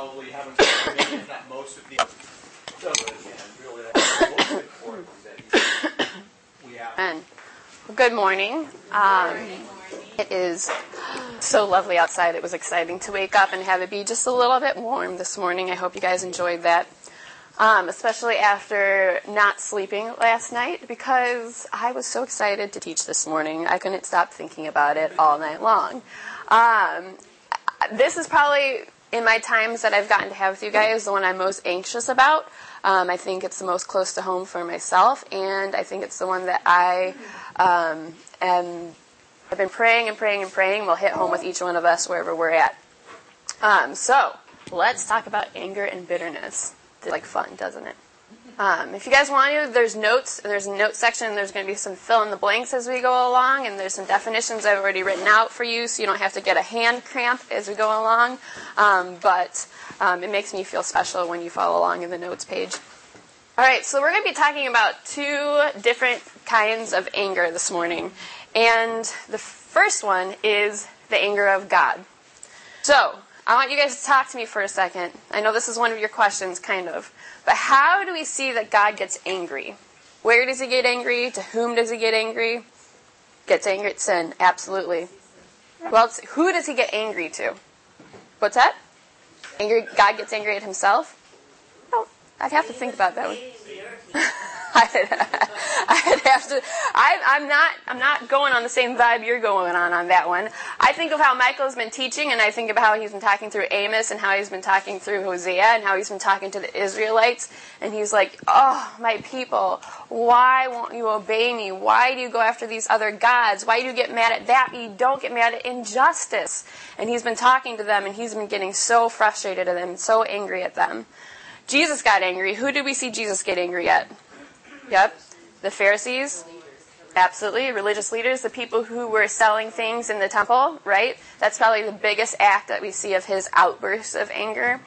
probably haven't, if not most of really that's most important that we have. And good morning. Um, it is so lovely outside. It was exciting to wake up and have it be just a little bit warm this morning. I hope you guys enjoyed that. Um, especially after not sleeping last night because I was so excited to teach this morning. I couldn't stop thinking about it all night long. Um, this is probably in my times that I've gotten to have with you guys the one I'm most anxious about. Um, I think it's the most close to home for myself, and I think it's the one that I um, am. I've been praying and praying and praying will hit home with each one of us wherever we're at. Um, so let's talk about anger and bitterness. It's like fun, doesn't it? Um, if you guys want to, there's notes, there's a note section, and there's going to be some fill in the blanks as we go along, and there's some definitions I've already written out for you, so you don't have to get a hand cramp as we go along. Um, but um, it makes me feel special when you follow along in the notes page. All right, so we're going to be talking about two different kinds of anger this morning, and the first one is the anger of God. So I want you guys to talk to me for a second. I know this is one of your questions, kind of. But how do we see that God gets angry? Where does he get angry? To whom does he get angry? Gets angry at sin, absolutely. Well, who does he get angry to? What's that? Angry, God gets angry at himself? Oh, I'd have to think about that one. I'd, have to. I, I'm not. I'm not going on the same vibe you're going on on that one. I think of how Michael's been teaching, and I think of how he's been talking through Amos, and how he's been talking through Hosea, and how he's been talking to the Israelites, and he's like, "Oh, my people, why won't you obey me? Why do you go after these other gods? Why do you get mad at that? You don't get mad at injustice." And he's been talking to them, and he's been getting so frustrated at them, so angry at them. Jesus got angry. Who did we see Jesus get angry at? Yep. The Pharisees. Absolutely. Religious leaders, the people who were selling things in the temple, right? That's probably the biggest act that we see of his outbursts of anger.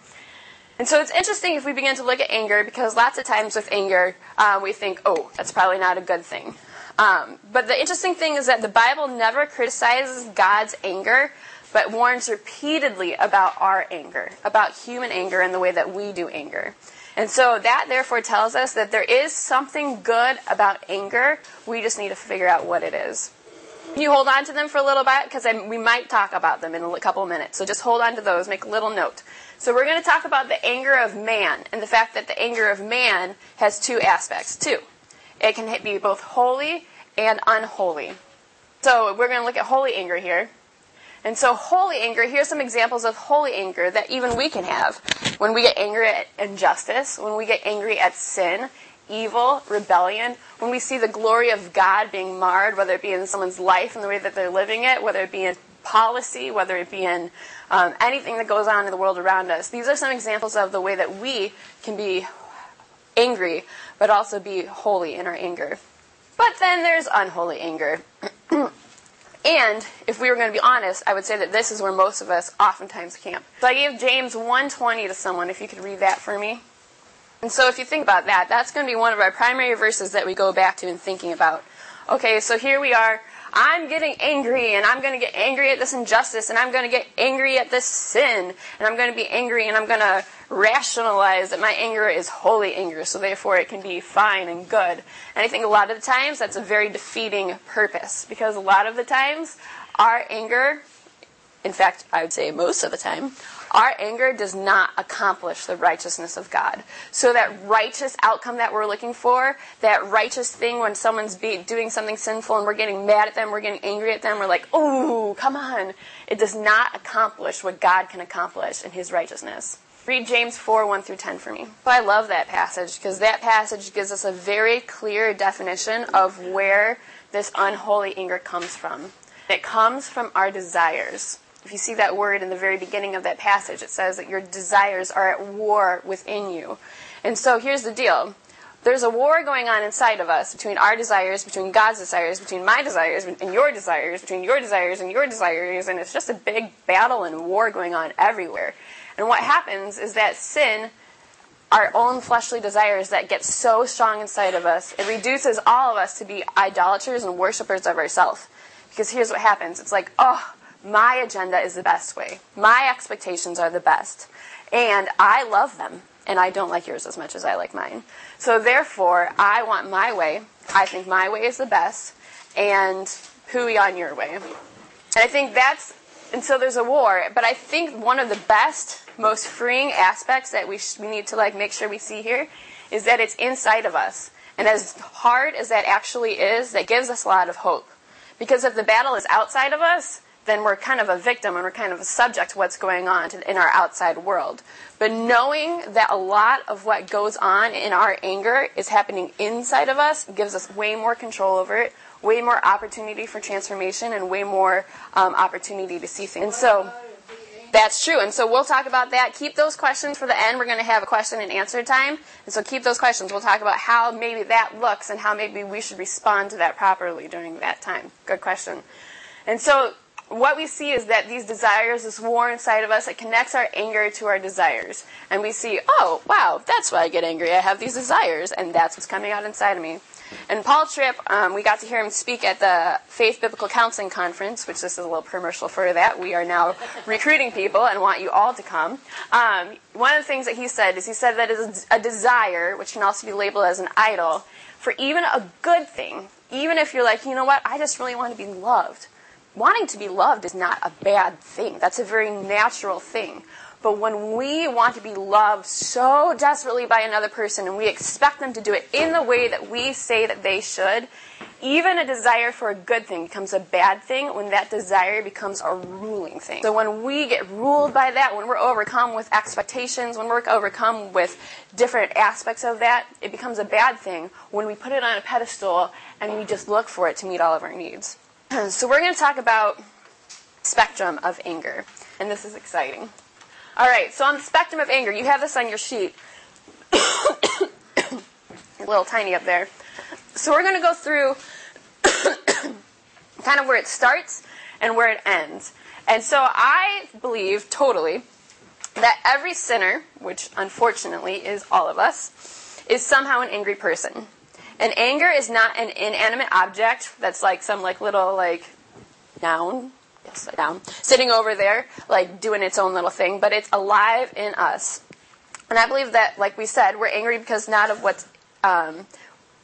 And so it's interesting if we begin to look at anger because lots of times with anger, um, we think, oh, that's probably not a good thing. Um, but the interesting thing is that the Bible never criticizes God's anger, but warns repeatedly about our anger, about human anger and the way that we do anger. And so that therefore tells us that there is something good about anger. We just need to figure out what it is. You hold on to them for a little bit because we might talk about them in a couple minutes. So just hold on to those, make a little note. So we're going to talk about the anger of man and the fact that the anger of man has two aspects. Two. It can be both holy and unholy. So we're going to look at holy anger here. And so, holy anger, here's some examples of holy anger that even we can have. When we get angry at injustice, when we get angry at sin, evil, rebellion, when we see the glory of God being marred, whether it be in someone's life and the way that they're living it, whether it be in policy, whether it be in um, anything that goes on in the world around us. These are some examples of the way that we can be angry, but also be holy in our anger. But then there's unholy anger. And if we were going to be honest, I would say that this is where most of us oftentimes camp. So I gave James 120 to someone, if you could read that for me. And so if you think about that, that's going to be one of our primary verses that we go back to in thinking about. Okay, so here we are. I'm getting angry, and I'm going to get angry at this injustice, and I'm going to get angry at this sin, and I'm going to be angry, and I'm going to rationalize that my anger is holy anger, so therefore it can be fine and good. And I think a lot of the times that's a very defeating purpose, because a lot of the times our anger, in fact, I would say most of the time, our anger does not accomplish the righteousness of God. So that righteous outcome that we're looking for, that righteous thing when someone's be, doing something sinful and we're getting mad at them, we're getting angry at them, we're like, oh, come on. It does not accomplish what God can accomplish in His righteousness. Read James 4, 1 through 10 for me. I love that passage because that passage gives us a very clear definition of where this unholy anger comes from. It comes from our desires. If you see that word in the very beginning of that passage, it says that your desires are at war within you. And so here's the deal. There's a war going on inside of us between our desires, between God's desires, between my desires and your desires, between your desires and your desires, and it's just a big battle and war going on everywhere. And what happens is that sin, our own fleshly desires that get so strong inside of us, it reduces all of us to be idolaters and worshippers of ourselves. Because here's what happens. It's like, oh, my agenda is the best way. My expectations are the best. And I love them. And I don't like yours as much as I like mine. So therefore, I want my way. I think my way is the best. And hooey on your way. And I think that's, so there's a war. But I think one of the best, most freeing aspects that we, sh- we need to like make sure we see here is that it's inside of us. And as hard as that actually is, that gives us a lot of hope. Because if the battle is outside of us, then we're kind of a victim and we're kind of a subject to what's going on in our outside world. But knowing that a lot of what goes on in our anger is happening inside of us gives us way more control over it, way more opportunity for transformation, and way more um, opportunity to see things. And so that's true. And so we'll talk about that. Keep those questions for the end. We're going to have a question and answer time. And so keep those questions. We'll talk about how maybe that looks and how maybe we should respond to that properly during that time. Good question. And so what we see is that these desires, this war inside of us, it connects our anger to our desires. And we see, oh, wow, that's why I get angry. I have these desires, and that's what's coming out inside of me. And Paul Tripp, um, we got to hear him speak at the Faith Biblical Counseling Conference, which this is a little commercial for that. We are now recruiting people and want you all to come. Um, one of the things that he said is he said that is a desire, which can also be labeled as an idol, for even a good thing, even if you're like, you know what, I just really want to be loved wanting to be loved is not a bad thing. That's a very natural thing. But when we want to be loved so desperately by another person and we expect them to do it in the way that we say that they should, even a desire for a good thing becomes a bad thing when that desire becomes a ruling thing. So when we get ruled by that, when we're overcome with expectations, when we're overcome with different aspects of that, it becomes a bad thing when we put it on a pedestal and we just look for it to meet all of our needs. So we're going to talk about spectrum of anger, and this is exciting. All right, so on the spectrum of anger, you have this on your sheet. a little tiny up there. So we're going to go through kind of where it starts and where it ends. And so I believe totally that every sinner, which unfortunately is all of us, is somehow an angry person. And anger is not an inanimate object that's like some like little like noun, yes, noun, sitting over there, like doing its own little thing, but it's alive in us. And I believe that, like we said, we're angry because not of what's um,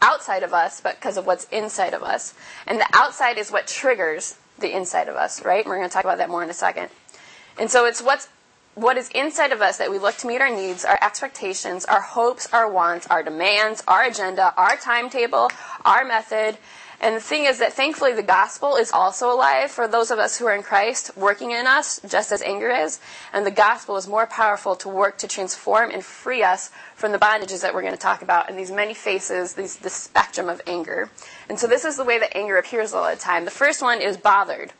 outside of us, but because of what's inside of us. And the outside is what triggers the inside of us, right? We're going to talk about that more in a second. And so it's what's what is inside of us that we look to meet our needs, our expectations, our hopes, our wants, our demands, our agenda, our timetable, our method. And the thing is that thankfully the gospel is also alive for those of us who are in Christ, working in us, just as anger is. And the gospel is more powerful to work to transform and free us from the bondages that we're going to talk about and these many faces, these, the spectrum of anger. And so this is the way that anger appears all the time. The first one is bothered.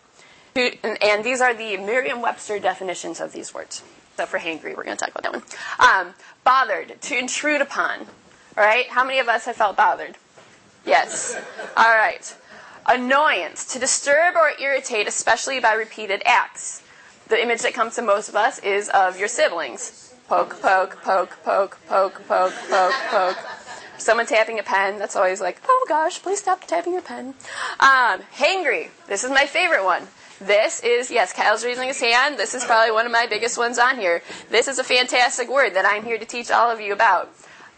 And these are the Merriam-Webster definitions of these words. So for hangry, we're going to talk about that one. Um, bothered, to intrude upon. All right? How many of us have felt bothered? Yes. All right. Annoyance, to disturb or irritate, especially by repeated acts. The image that comes to most of us is of your siblings. Poke, poke, poke, poke, poke, poke, poke, poke. Someone tapping a pen, that's always like, oh gosh, please stop tapping your pen. Um, hangry, this is my favorite one. This is, yes, Kyle's raising his hand. This is probably one of my biggest ones on here. This is a fantastic word that I'm here to teach all of you about.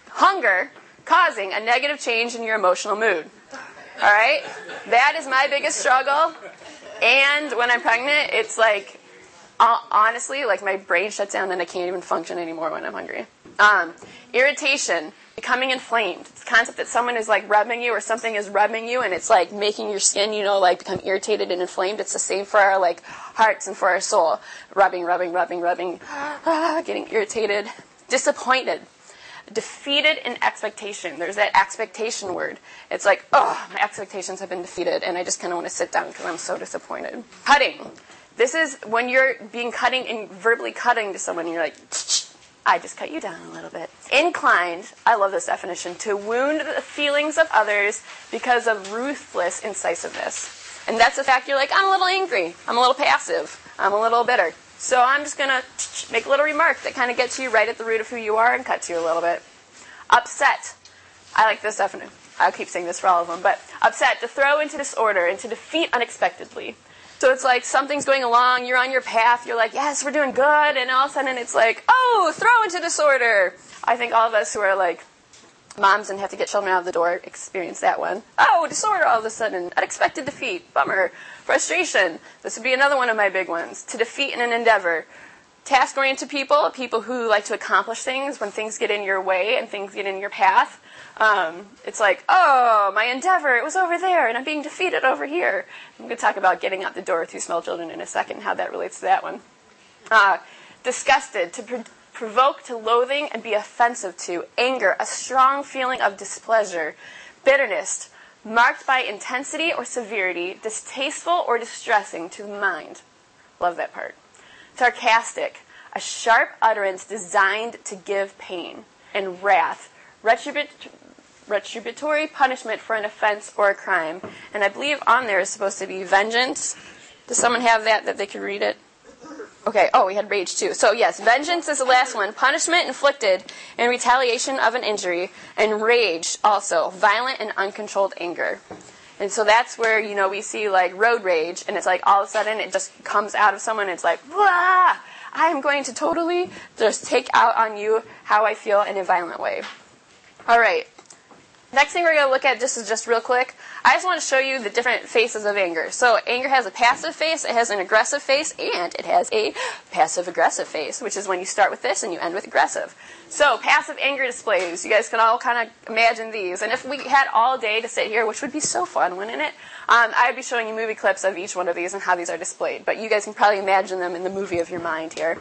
Hunger causing a negative change in your emotional mood. All right? That is my biggest struggle. And when I'm pregnant, it's like, honestly, like my brain shuts down and I can't even function anymore when I'm hungry. Um, irritation becoming inflamed. It's the concept that someone is like rubbing you or something is rubbing you and it's like making your skin, you know, like become irritated and inflamed. It's the same for our like hearts and for our soul. Rubbing, rubbing, rubbing, rubbing, ah, getting irritated. Disappointed. Defeated in expectation. There's that expectation word. It's like, oh, my expectations have been defeated and I just kind of want to sit down because I'm so disappointed. Cutting. This is when you're being cutting and verbally cutting to someone you're like, I just cut you down a little bit. Inclined, I love this definition, to wound the feelings of others because of ruthless incisiveness. And that's the fact you're like, I'm a little angry, I'm a little passive, I'm a little bitter. So I'm just going to make a little remark that kind of gets you right at the root of who you are and cuts you a little bit. Upset. I like this definition. I'll keep saying this for all of them, but upset, to throw into disorder and to defeat unexpectedly. So it's like something's going along, you're on your path, you're like, yes, we're doing good, and all of a sudden it's like, oh, throw into disorder. I think all of us who are like moms and have to get children out of the door experience that one. Oh, disorder all of a sudden, unexpected defeat, bummer, frustration. This would be another one of my big ones. To defeat in an endeavor. Task oriented people, people who like to accomplish things when things get in your way and things get in your path. Um, it's like, oh, my endeavor, it was over there, and I'm being defeated over here. I'm going to talk about getting out the door two small children in a second, how that relates to that one. Uh, disgusted, to pro- provoke to loathing and be offensive to. Anger, a strong feeling of displeasure. Bitterness, marked by intensity or severity, distasteful or distressing to the mind. Love that part. Sarcastic, a sharp utterance designed to give pain. And wrath, retribut- retributory punishment for an offense or a crime. And I believe on there is supposed to be vengeance. Does someone have that that they can read it? Okay, oh, we had rage too. So, yes, vengeance is the last one. Punishment inflicted in retaliation of an injury. And rage also, violent and uncontrolled anger. And so that's where, you know, we see like road rage, and it's like all of a sudden it just comes out of someone, it's like, Wah! I'm going to totally just take out on you how I feel in a violent way. All right. Next thing we're going to look at just is just real quick. I just want to show you the different faces of anger. So anger has a passive face, it has an aggressive face, and it has a passive aggressive face, which is when you start with this and you end with aggressive. So passive anger displays, you guys can all kind of imagine these. And if we had all day to sit here, which would be so fun, wouldn't it? Um, I'd be showing you movie clips of each one of these and how these are displayed. But you guys can probably imagine them in the movie of your mind here.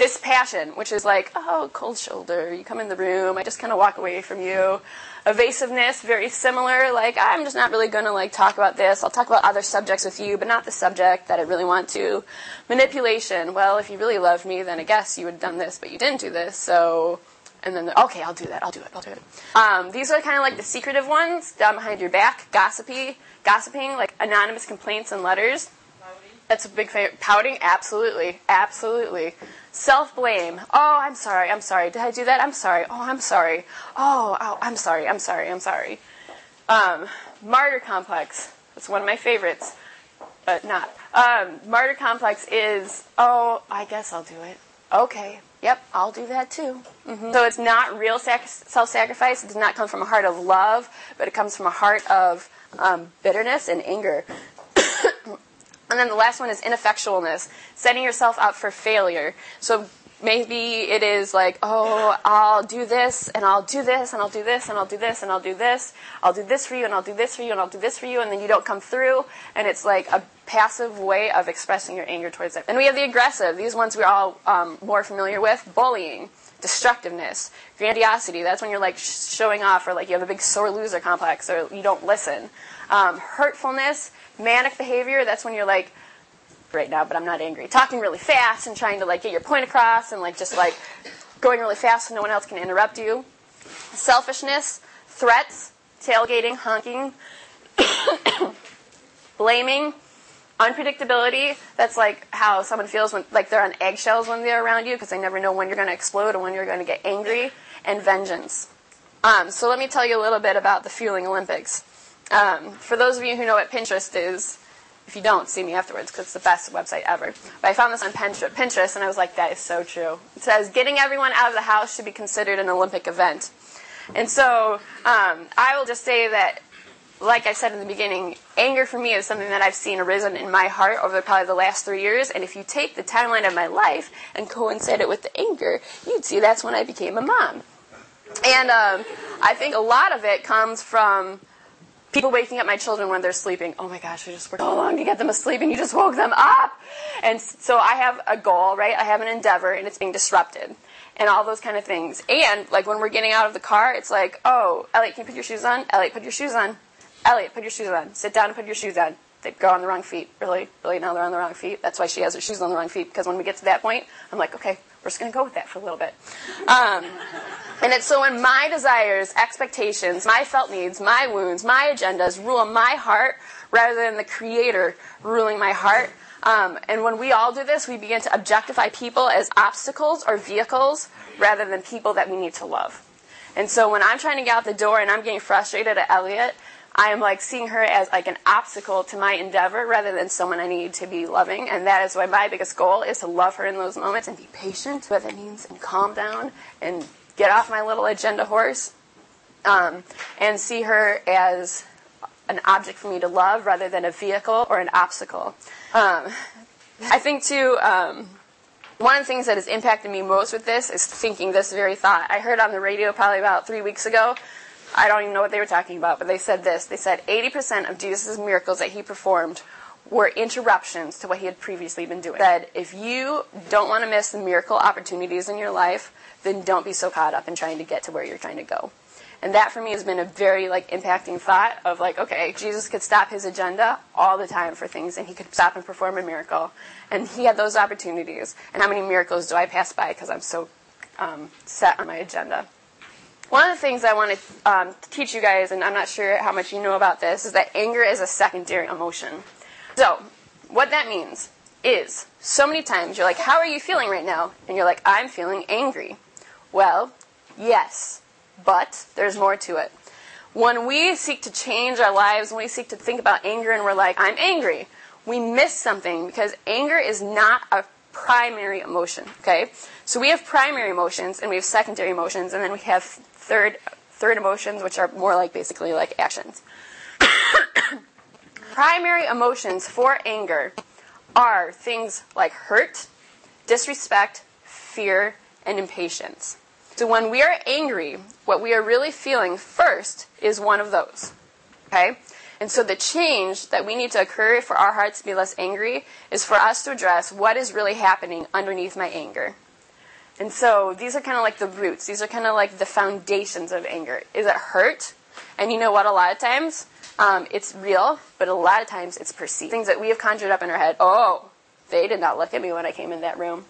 Dispassion, which is like, oh, cold shoulder. You come in the room, I just kind of walk away from you. Evasiveness, very similar. Like, I'm just not really going to like talk about this. I'll talk about other subjects with you, but not the subject that I really want to. Manipulation. Well, if you really loved me, then I guess you would have done this, but you didn't do this. So, and then the, okay, I'll do that. I'll do it. I'll do it. Um, these are kind of like the secretive ones down behind your back. Gossipy, gossiping, like anonymous complaints and letters. Pouting. That's a big favorite. Pouting, absolutely, absolutely. Self blame. Oh, I'm sorry. I'm sorry. Did I do that? I'm sorry. Oh, I'm sorry. Oh, oh I'm sorry. I'm sorry. I'm sorry. Um, martyr complex. That's one of my favorites, but not. Um, martyr complex is. Oh, I guess I'll do it. Okay. Yep, I'll do that too. Mm-hmm. So it's not real sac- self-sacrifice. It does not come from a heart of love, but it comes from a heart of um, bitterness and anger. And then the last one is ineffectualness, setting yourself up for failure. So maybe it is like, oh, I'll do this, and I'll do this, and I'll do this, and I'll do this, and I'll do this. I'll do this for you, and I'll do this for you, and I'll do this for you, and then you don't come through, and it's like a passive way of expressing your anger towards it. And we have the aggressive. These ones we're all um, more familiar with. Bullying, destructiveness, grandiosity. That's when you're like showing off, or like you have a big sore loser complex, or you don't listen. Um, hurtfulness, manic behavior. That's when you're like, right now, but I'm not angry. Talking really fast and trying to like get your point across, and like just like going really fast so no one else can interrupt you. Selfishness, threats, tailgating, honking, blaming, unpredictability. That's like how someone feels when like they're on eggshells when they're around you because they never know when you're going to explode or when you're going to get angry. And vengeance. Um, so let me tell you a little bit about the Fueling Olympics. Um, for those of you who know what Pinterest is, if you don't, see me afterwards because it's the best website ever. But I found this on Pinterest and I was like, that is so true. It says, getting everyone out of the house should be considered an Olympic event. And so um, I will just say that, like I said in the beginning, anger for me is something that I've seen arisen in my heart over probably the last three years. And if you take the timeline of my life and coincide it with the anger, you'd see that's when I became a mom. And um, I think a lot of it comes from people waking up my children when they're sleeping. Oh my gosh, I just worked so long to get them asleep and you just woke them up. And so I have a goal, right? I have an endeavor and it's being disrupted and all those kind of things. And like when we're getting out of the car, it's like, oh, Elliot, can you put your shoes on? Elliot, put your shoes on. Elliot, put your shoes on. Sit down and put your shoes on. They go on the wrong feet. Really? Really? Now they're on the wrong feet? That's why she has her shoes on the wrong feet because when we get to that point, I'm like, okay, we're just going to go with that for a little bit. Um, and it's so when my desires, expectations, my felt needs, my wounds, my agendas rule my heart rather than the Creator ruling my heart. Um, and when we all do this, we begin to objectify people as obstacles or vehicles rather than people that we need to love. And so when I'm trying to get out the door and I'm getting frustrated at Elliot, I am like seeing her as like an obstacle to my endeavor rather than someone I need to be loving. And that is why my biggest goal is to love her in those moments and be patient, what that means, and calm down and get off my little agenda horse um, and see her as an object for me to love rather than a vehicle or an obstacle. Um, I think too. Um, one of the things that has impacted me most with this is thinking this very thought. I heard on the radio probably about three weeks ago. I don't even know what they were talking about, but they said this. They said 80% of Jesus' miracles that he performed were interruptions to what he had previously been doing. Said, if you don't want to miss the miracle opportunities in your life, then don't be so caught up in trying to get to where you're trying to go. And that for me has been a very like impacting thought of like, okay, Jesus could stop his agenda all the time for things and he could stop and perform a miracle. And he had those opportunities. And how many miracles do I pass by because I'm so um, set on my agenda? One of the things I want to um, teach you guys, and I'm not sure how much you know about this, is that anger is a secondary emotion. So, what that means is so many times you're like, How are you feeling right now? And you're like, I'm feeling angry. Well, yes, but there's more to it. When we seek to change our lives, when we seek to think about anger and we're like, I'm angry, we miss something because anger is not a primary emotion, okay? So we have primary emotions and we have secondary emotions and then we have third third emotions which are more like basically like actions. primary emotions for anger are things like hurt, disrespect, fear, and impatience. So when we are angry, what we are really feeling first is one of those. Okay? And so the change that we need to occur for our hearts to be less angry is for us to address what is really happening underneath my anger. And so these are kind of like the roots. These are kind of like the foundations of anger. Is it hurt? And you know what? A lot of times um, it's real, but a lot of times it's perceived. Things that we have conjured up in our head. Oh, they did not look at me when I came in that room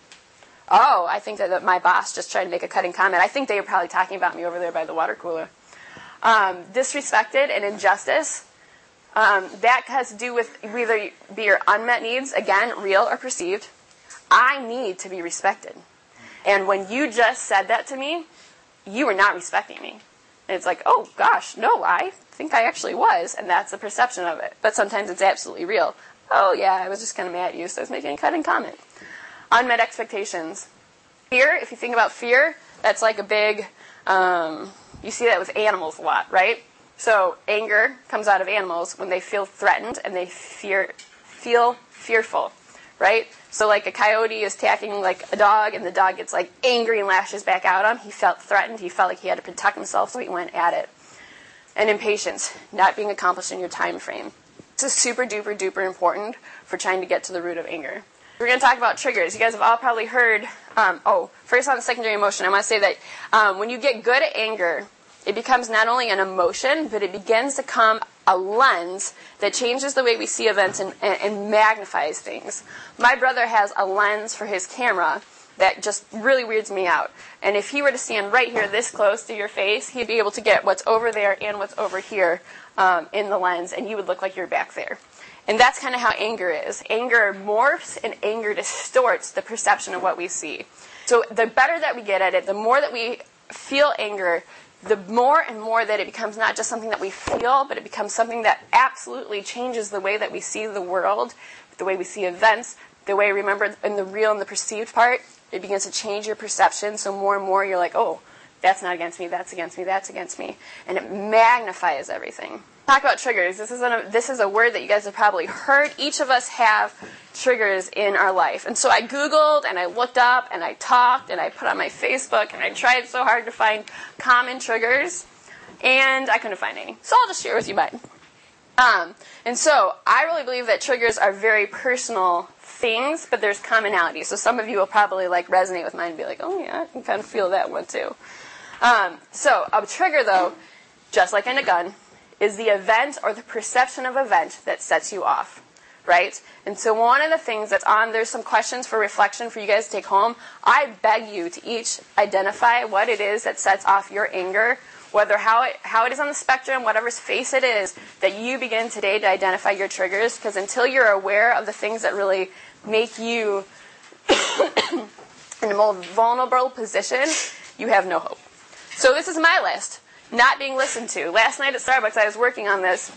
oh, I think that my boss just tried to make a cutting comment. I think they were probably talking about me over there by the water cooler. Um, disrespected and injustice. Um, that has to do with either be your unmet needs, again, real or perceived. I need to be respected. And when you just said that to me, you were not respecting me. And it's like, oh gosh, no, I think I actually was. And that's the perception of it. But sometimes it's absolutely real. Oh yeah, I was just kind of mad at you, so I was making a cutting comment unmet expectations. Fear, if you think about fear, that's like a big, um, you see that with animals a lot, right? So anger comes out of animals when they feel threatened and they fear, feel fearful, right? So like a coyote is attacking like a dog and the dog gets like angry and lashes back out at him. He felt threatened. He felt like he had to protect himself, so he went at it. And impatience, not being accomplished in your time frame. This is super duper duper important for trying to get to the root of anger. We're going to talk about triggers. You guys have all probably heard. Um, oh, first on the secondary emotion, I want to say that um, when you get good at anger, it becomes not only an emotion, but it begins to come a lens that changes the way we see events and, and, and magnifies things. My brother has a lens for his camera that just really weirds me out. And if he were to stand right here, this close to your face, he'd be able to get what's over there and what's over here um, in the lens, and you would look like you're back there. And that's kind of how anger is. Anger morphs and anger distorts the perception of what we see. So the better that we get at it, the more that we feel anger, the more and more that it becomes not just something that we feel, but it becomes something that absolutely changes the way that we see the world, the way we see events, the way, remember, in the real and the perceived part, it begins to change your perception. So more and more you're like, oh, that's not against me, that's against me, that's against me. And it magnifies everything talk about triggers. This is, a, this is a word that you guys have probably heard. Each of us have triggers in our life. And so I Googled and I looked up and I talked and I put on my Facebook and I tried so hard to find common triggers and I couldn't find any. So I'll just share with you mine. Um, and so I really believe that triggers are very personal things, but there's commonality. So some of you will probably like resonate with mine and be like, oh yeah, I can kind of feel that one too. Um, so a trigger though, just like in a gun, is the event or the perception of event that sets you off, right? And so one of the things that's on, there's some questions for reflection for you guys to take home. I beg you to each identify what it is that sets off your anger, whether how it, how it is on the spectrum, whatever's face it is, that you begin today to identify your triggers, because until you're aware of the things that really make you in a more vulnerable position, you have no hope. So this is my list. not being listened to. Last night at Starbucks, I was working on this,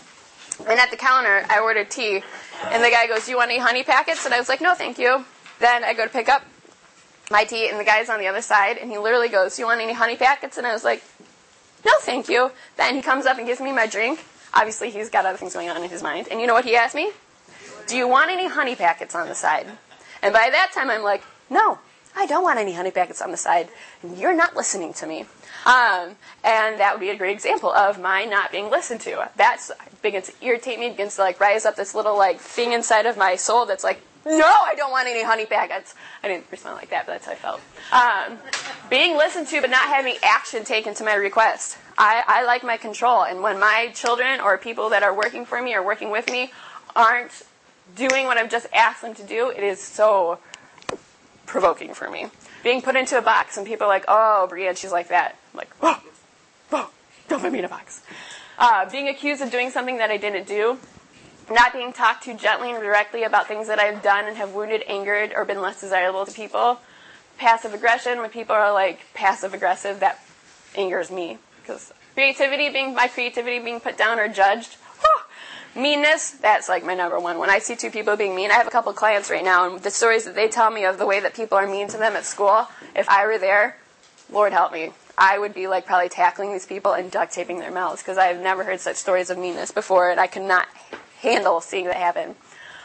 and at the counter, I ordered tea, and the guy goes, "Do you want any honey packets?" And I was like, "No, thank you." Then I go to pick up my tea, and the guy's on the other side, and he literally goes, "Do you want any honey packets?" And I was like, "No, thank you." Then he comes up and gives me my drink. Obviously, he's got other things going on in his mind. And you know what he asked me? Do you want any honey packets on the side? And by that time, I'm like, no, I don't want any honey packets on the side. And you're not listening to me. Um, and that would be a great example of my not being listened to. That's begins to irritate me, begins to like rise up this little like thing inside of my soul that's like, no, I don't want any honey packets. I didn't respond like that, but that's how I felt. Um, being listened to, but not having action taken to my request. I, I like my control, and when my children or people that are working for me or working with me aren't doing what I've just asked them to do, it is so provoking for me. Being put into a box and people are like, oh, Brienne, she's like that. Like, whoa, whoa, don't put me in a box. Uh, being accused of doing something that I didn't do. Not being talked to gently and directly about things that I've done and have wounded, angered, or been less desirable to people. Passive aggression, when people are like passive aggressive, that angers me. Because creativity, being my creativity being put down or judged, Meanness, that's like my number one. When I see two people being mean, I have a couple clients right now, and the stories that they tell me of the way that people are mean to them at school, if I were there, Lord help me, I would be like probably tackling these people and duct taping their mouths because I have never heard such stories of meanness before, and I could not handle seeing that happen.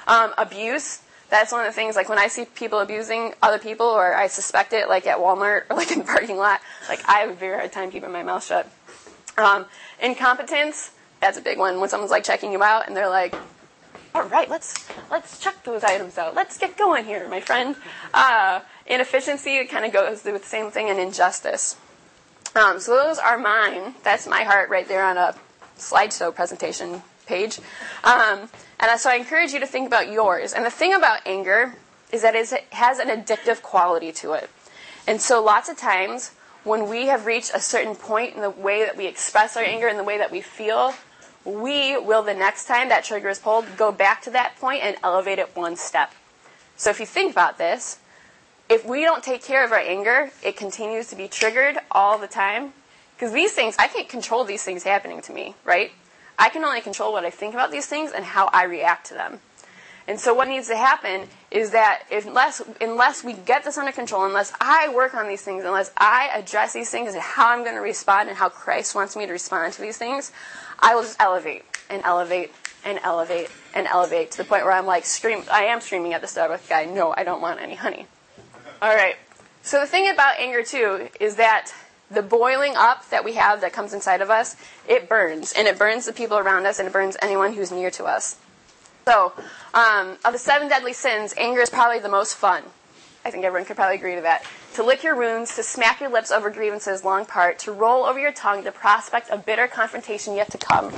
Um, abuse, that's one of the things, like when I see people abusing other people, or I suspect it, like at Walmart or like in the parking lot, like I have a very hard time keeping my mouth shut. Um, incompetence, that's a big one when someone's like checking you out and they're like, all right, let's let's check those items out. Let's get going here, my friend. Uh, inefficiency it kind of goes with the same thing, and injustice. Um, so those are mine. That's my heart right there on a slideshow presentation page. Um, and so I encourage you to think about yours. And the thing about anger is that it has an addictive quality to it. And so lots of times when we have reached a certain point in the way that we express our anger and the way that we feel, we will the next time that trigger is pulled go back to that point and elevate it one step. So if you think about this, if we don't take care of our anger, it continues to be triggered all the time. Because these things, I can't control these things happening to me, right? I can only control what I think about these things and how I react to them. And so what needs to happen is that unless unless we get this under control, unless I work on these things, unless I address these things and how I'm going to respond and how Christ wants me to respond to these things, I will just elevate and elevate and elevate and elevate to the point where I'm like scream I am screaming at the Starbucks guy, no, I don't want any honey. All right. So the thing about anger too is that the boiling up that we have that comes inside of us, it burns. And it burns the people around us and it burns anyone who's near to us. So, um, of the seven deadly sins, anger is probably the most fun. I think everyone could probably agree to that. To lick your wounds, to smack your lips over grievances long apart, to roll over your tongue the prospect of bitter confrontation yet to come.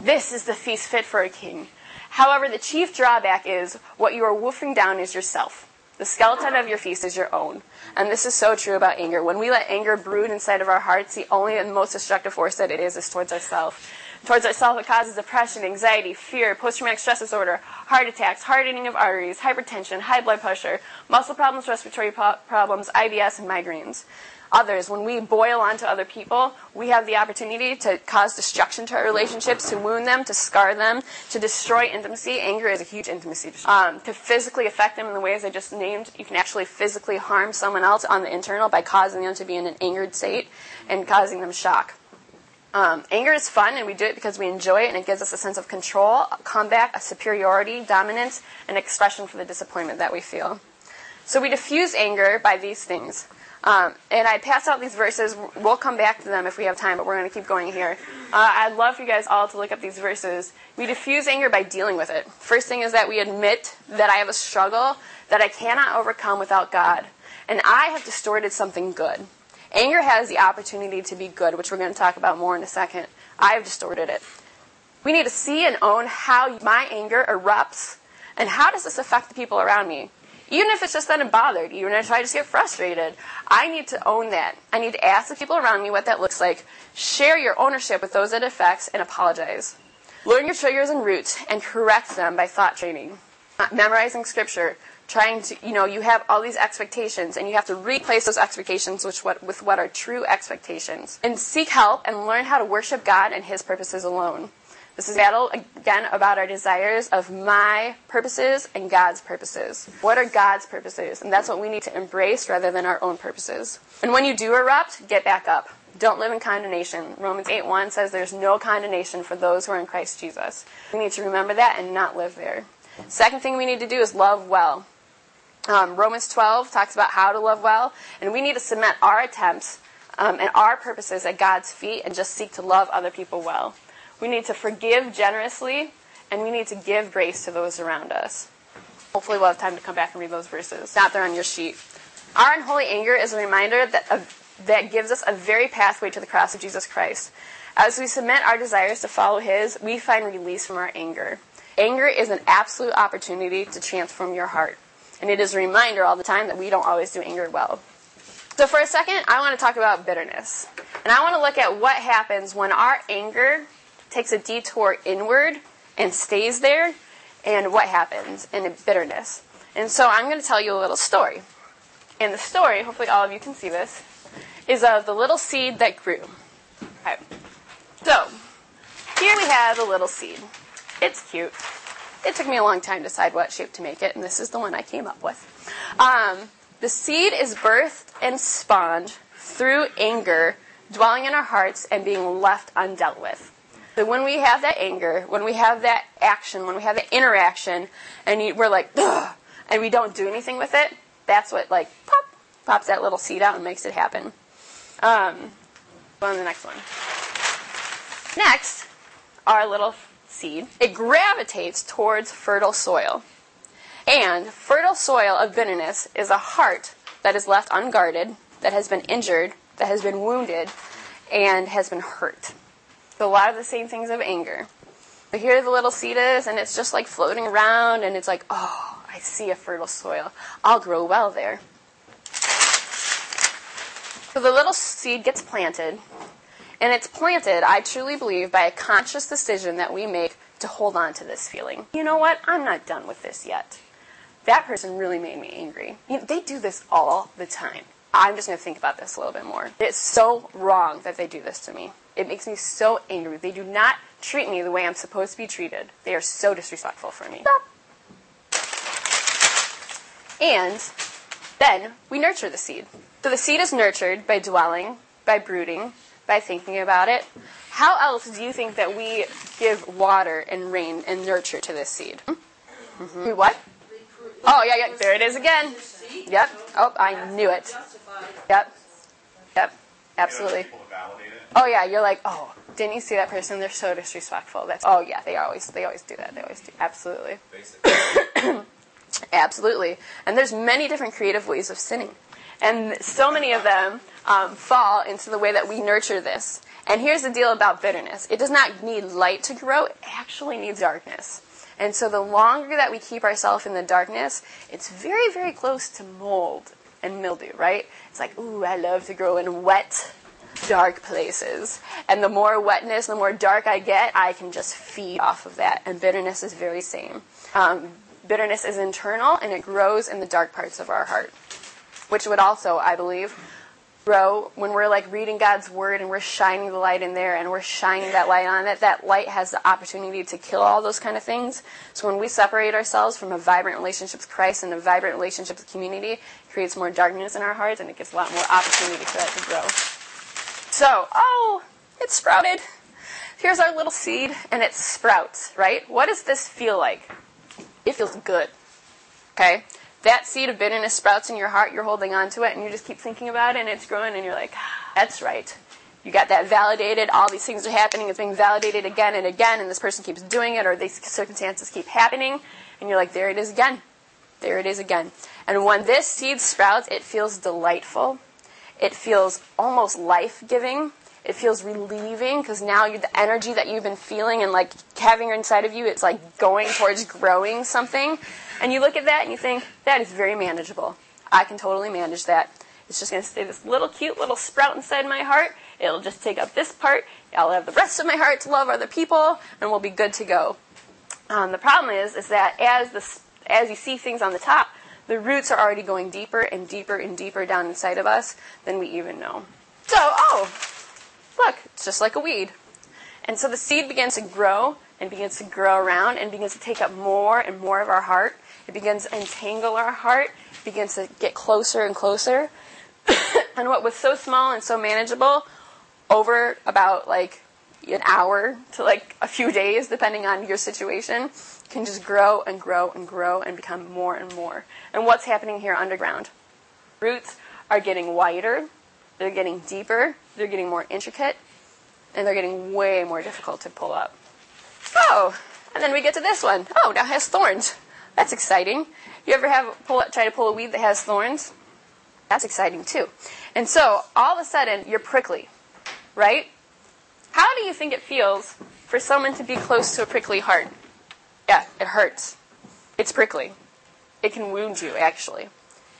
This is the feast fit for a king. However, the chief drawback is what you are wolfing down is yourself. The skeleton of your feast is your own. And this is so true about anger. When we let anger brood inside of our hearts, the only and most destructive force that it is is towards ourselves towards ourselves it causes depression, anxiety, fear, post-traumatic stress disorder, heart attacks, hardening of arteries, hypertension, high blood pressure, muscle problems, respiratory problems, IBS, and migraines. Others, when we boil onto other people, we have the opportunity to cause destruction to our relationships, to wound them, to scar them, to destroy intimacy. Anger is a huge intimacy. Um, to physically affect them in the ways I just named, you can actually physically harm someone else on the internal by causing them to be in an angered state and causing them shock. Um, anger is fun, and we do it because we enjoy it, and it gives us a sense of control, a comeback, a superiority, dominance, and expression for the disappointment that we feel. So we diffuse anger by these things. Um, and I pass out these verses. We'll come back to them if we have time, but we're going to keep going here. Uh, I'd love for you guys all to look up these verses. We diffuse anger by dealing with it. First thing is that we admit that I have a struggle that I cannot overcome without God, and I have distorted something good. Anger has the opportunity to be good, which we're going to talk about more in a second. I've distorted it. We need to see and own how my anger erupts and how does this affect the people around me. Even if it's just that I'm bothered, even if I just get frustrated, I need to own that. I need to ask the people around me what that looks like, share your ownership with those it affects, and apologize. Learn your triggers and roots and correct them by thought training. Memorizing scripture, trying to, you know, you have all these expectations and you have to replace those expectations with what, with what are true expectations. And seek help and learn how to worship God and His purposes alone. This is a battle, again, about our desires of my purposes and God's purposes. What are God's purposes? And that's what we need to embrace rather than our own purposes. And when you do erupt, get back up. Don't live in condemnation. Romans 8 1 says there's no condemnation for those who are in Christ Jesus. We need to remember that and not live there. Second thing we need to do is love well. Um, Romans 12 talks about how to love well, and we need to cement our attempts um, and our purposes at God's feet and just seek to love other people well. We need to forgive generously, and we need to give grace to those around us. Hopefully, we'll have time to come back and read those verses. Not there on your sheet. Our unholy anger is a reminder that, that gives us a very pathway to the cross of Jesus Christ. As we submit our desires to follow His, we find release from our anger. Anger is an absolute opportunity to transform your heart. And it is a reminder all the time that we don't always do anger well. So, for a second, I want to talk about bitterness. And I want to look at what happens when our anger takes a detour inward and stays there, and what happens in bitterness. And so, I'm going to tell you a little story. And the story, hopefully all of you can see this, is of the little seed that grew. Okay. So, here we have a little seed. It's cute. It took me a long time to decide what shape to make it, and this is the one I came up with. Um, the seed is birthed and spawned through anger dwelling in our hearts and being left undealt with. So when we have that anger, when we have that action, when we have that interaction, and we're like, Ugh, and we don't do anything with it, that's what like pop pops that little seed out and makes it happen. Um, on the next one. Next, our little seed, it gravitates towards fertile soil. And fertile soil of bitterness is a heart that is left unguarded, that has been injured, that has been wounded, and has been hurt. A lot of the same things of anger. But here the little seed is, and it's just like floating around, and it's like, oh, I see a fertile soil. I'll grow well there. So the little seed gets planted, and it's planted, I truly believe, by a conscious decision that we make to hold on to this feeling. You know what? I'm not done with this yet. That person really made me angry. You know, they do this all the time. I'm just going to think about this a little bit more. It's so wrong that they do this to me. It makes me so angry. They do not treat me the way I'm supposed to be treated. They are so disrespectful for me. And then we nurture the seed. So the seed is nurtured by dwelling, by brooding, by thinking about it. How else do you think that we give water and rain and nurture to this seed? Mm-hmm. We what? Oh, yeah, yeah. There it is again. Yep. Oh, I knew it. Yep. Yep. Absolutely. Oh yeah, you're like, oh, didn't you see that person? They're so disrespectful. That's oh yeah, they always they always do that. They always do. Absolutely. Absolutely. And there's many different creative ways of sinning. And so many of them um, fall into the way that we nurture this. And here's the deal about bitterness it does not need light to grow, it actually needs darkness. And so the longer that we keep ourselves in the darkness, it's very, very close to mold and mildew, right? It's like, ooh, I love to grow in wet, dark places. And the more wetness, the more dark I get, I can just feed off of that. And bitterness is very same. Um, bitterness is internal and it grows in the dark parts of our heart, which would also, I believe, grow when we're like reading God's word and we're shining the light in there and we're shining that light on it. That light has the opportunity to kill all those kind of things. So when we separate ourselves from a vibrant relationship with Christ and a vibrant relationship with community, it creates more darkness in our hearts and it gives a lot more opportunity for that to grow. So, oh, it sprouted. Here's our little seed and it sprouts, right? What does this feel like? It feels good. Okay? that seed of bitterness sprouts in your heart, you're holding on to it, and you just keep thinking about it, and it's growing, and you're like, ah, that's right. You got that validated, all these things are happening, it's being validated again and again, and this person keeps doing it, or these circumstances keep happening, and you're like, there it is again. There it is again. And when this seed sprouts, it feels delightful. It feels almost life giving. It feels relieving because now you, the energy that you've been feeling and like having inside of you, it's like going towards growing something. And you look at that and you think, that is very manageable. I can totally manage that. It's just going to stay this little cute little sprout inside my heart. It'll just take up this part. I'll have the rest of my heart to love other people, and we'll be good to go. Um, the problem is, is that as the as you see things on the top, the roots are already going deeper and deeper and deeper down inside of us than we even know. So, oh, look, it's just like a weed. And so the seed begins to grow and begins to grow around and begins to take up more and more of our heart. It begins to entangle our heart, it begins to get closer and closer. and what was so small and so manageable over about like an hour to like a few days, depending on your situation, can just grow and grow and grow and become more and more. And what's happening here underground? Roots are getting wider, they're getting deeper, they're getting more intricate, and they're getting way more difficult to pull up. Oh, and then we get to this one. Oh, now it has thorns. That's exciting. You ever have pull, try to pull a weed that has thorns? That's exciting too. And so all of a sudden you're prickly, right? How do you think it feels for someone to be close to a prickly heart? Yeah, it hurts. It's prickly. It can wound you, actually.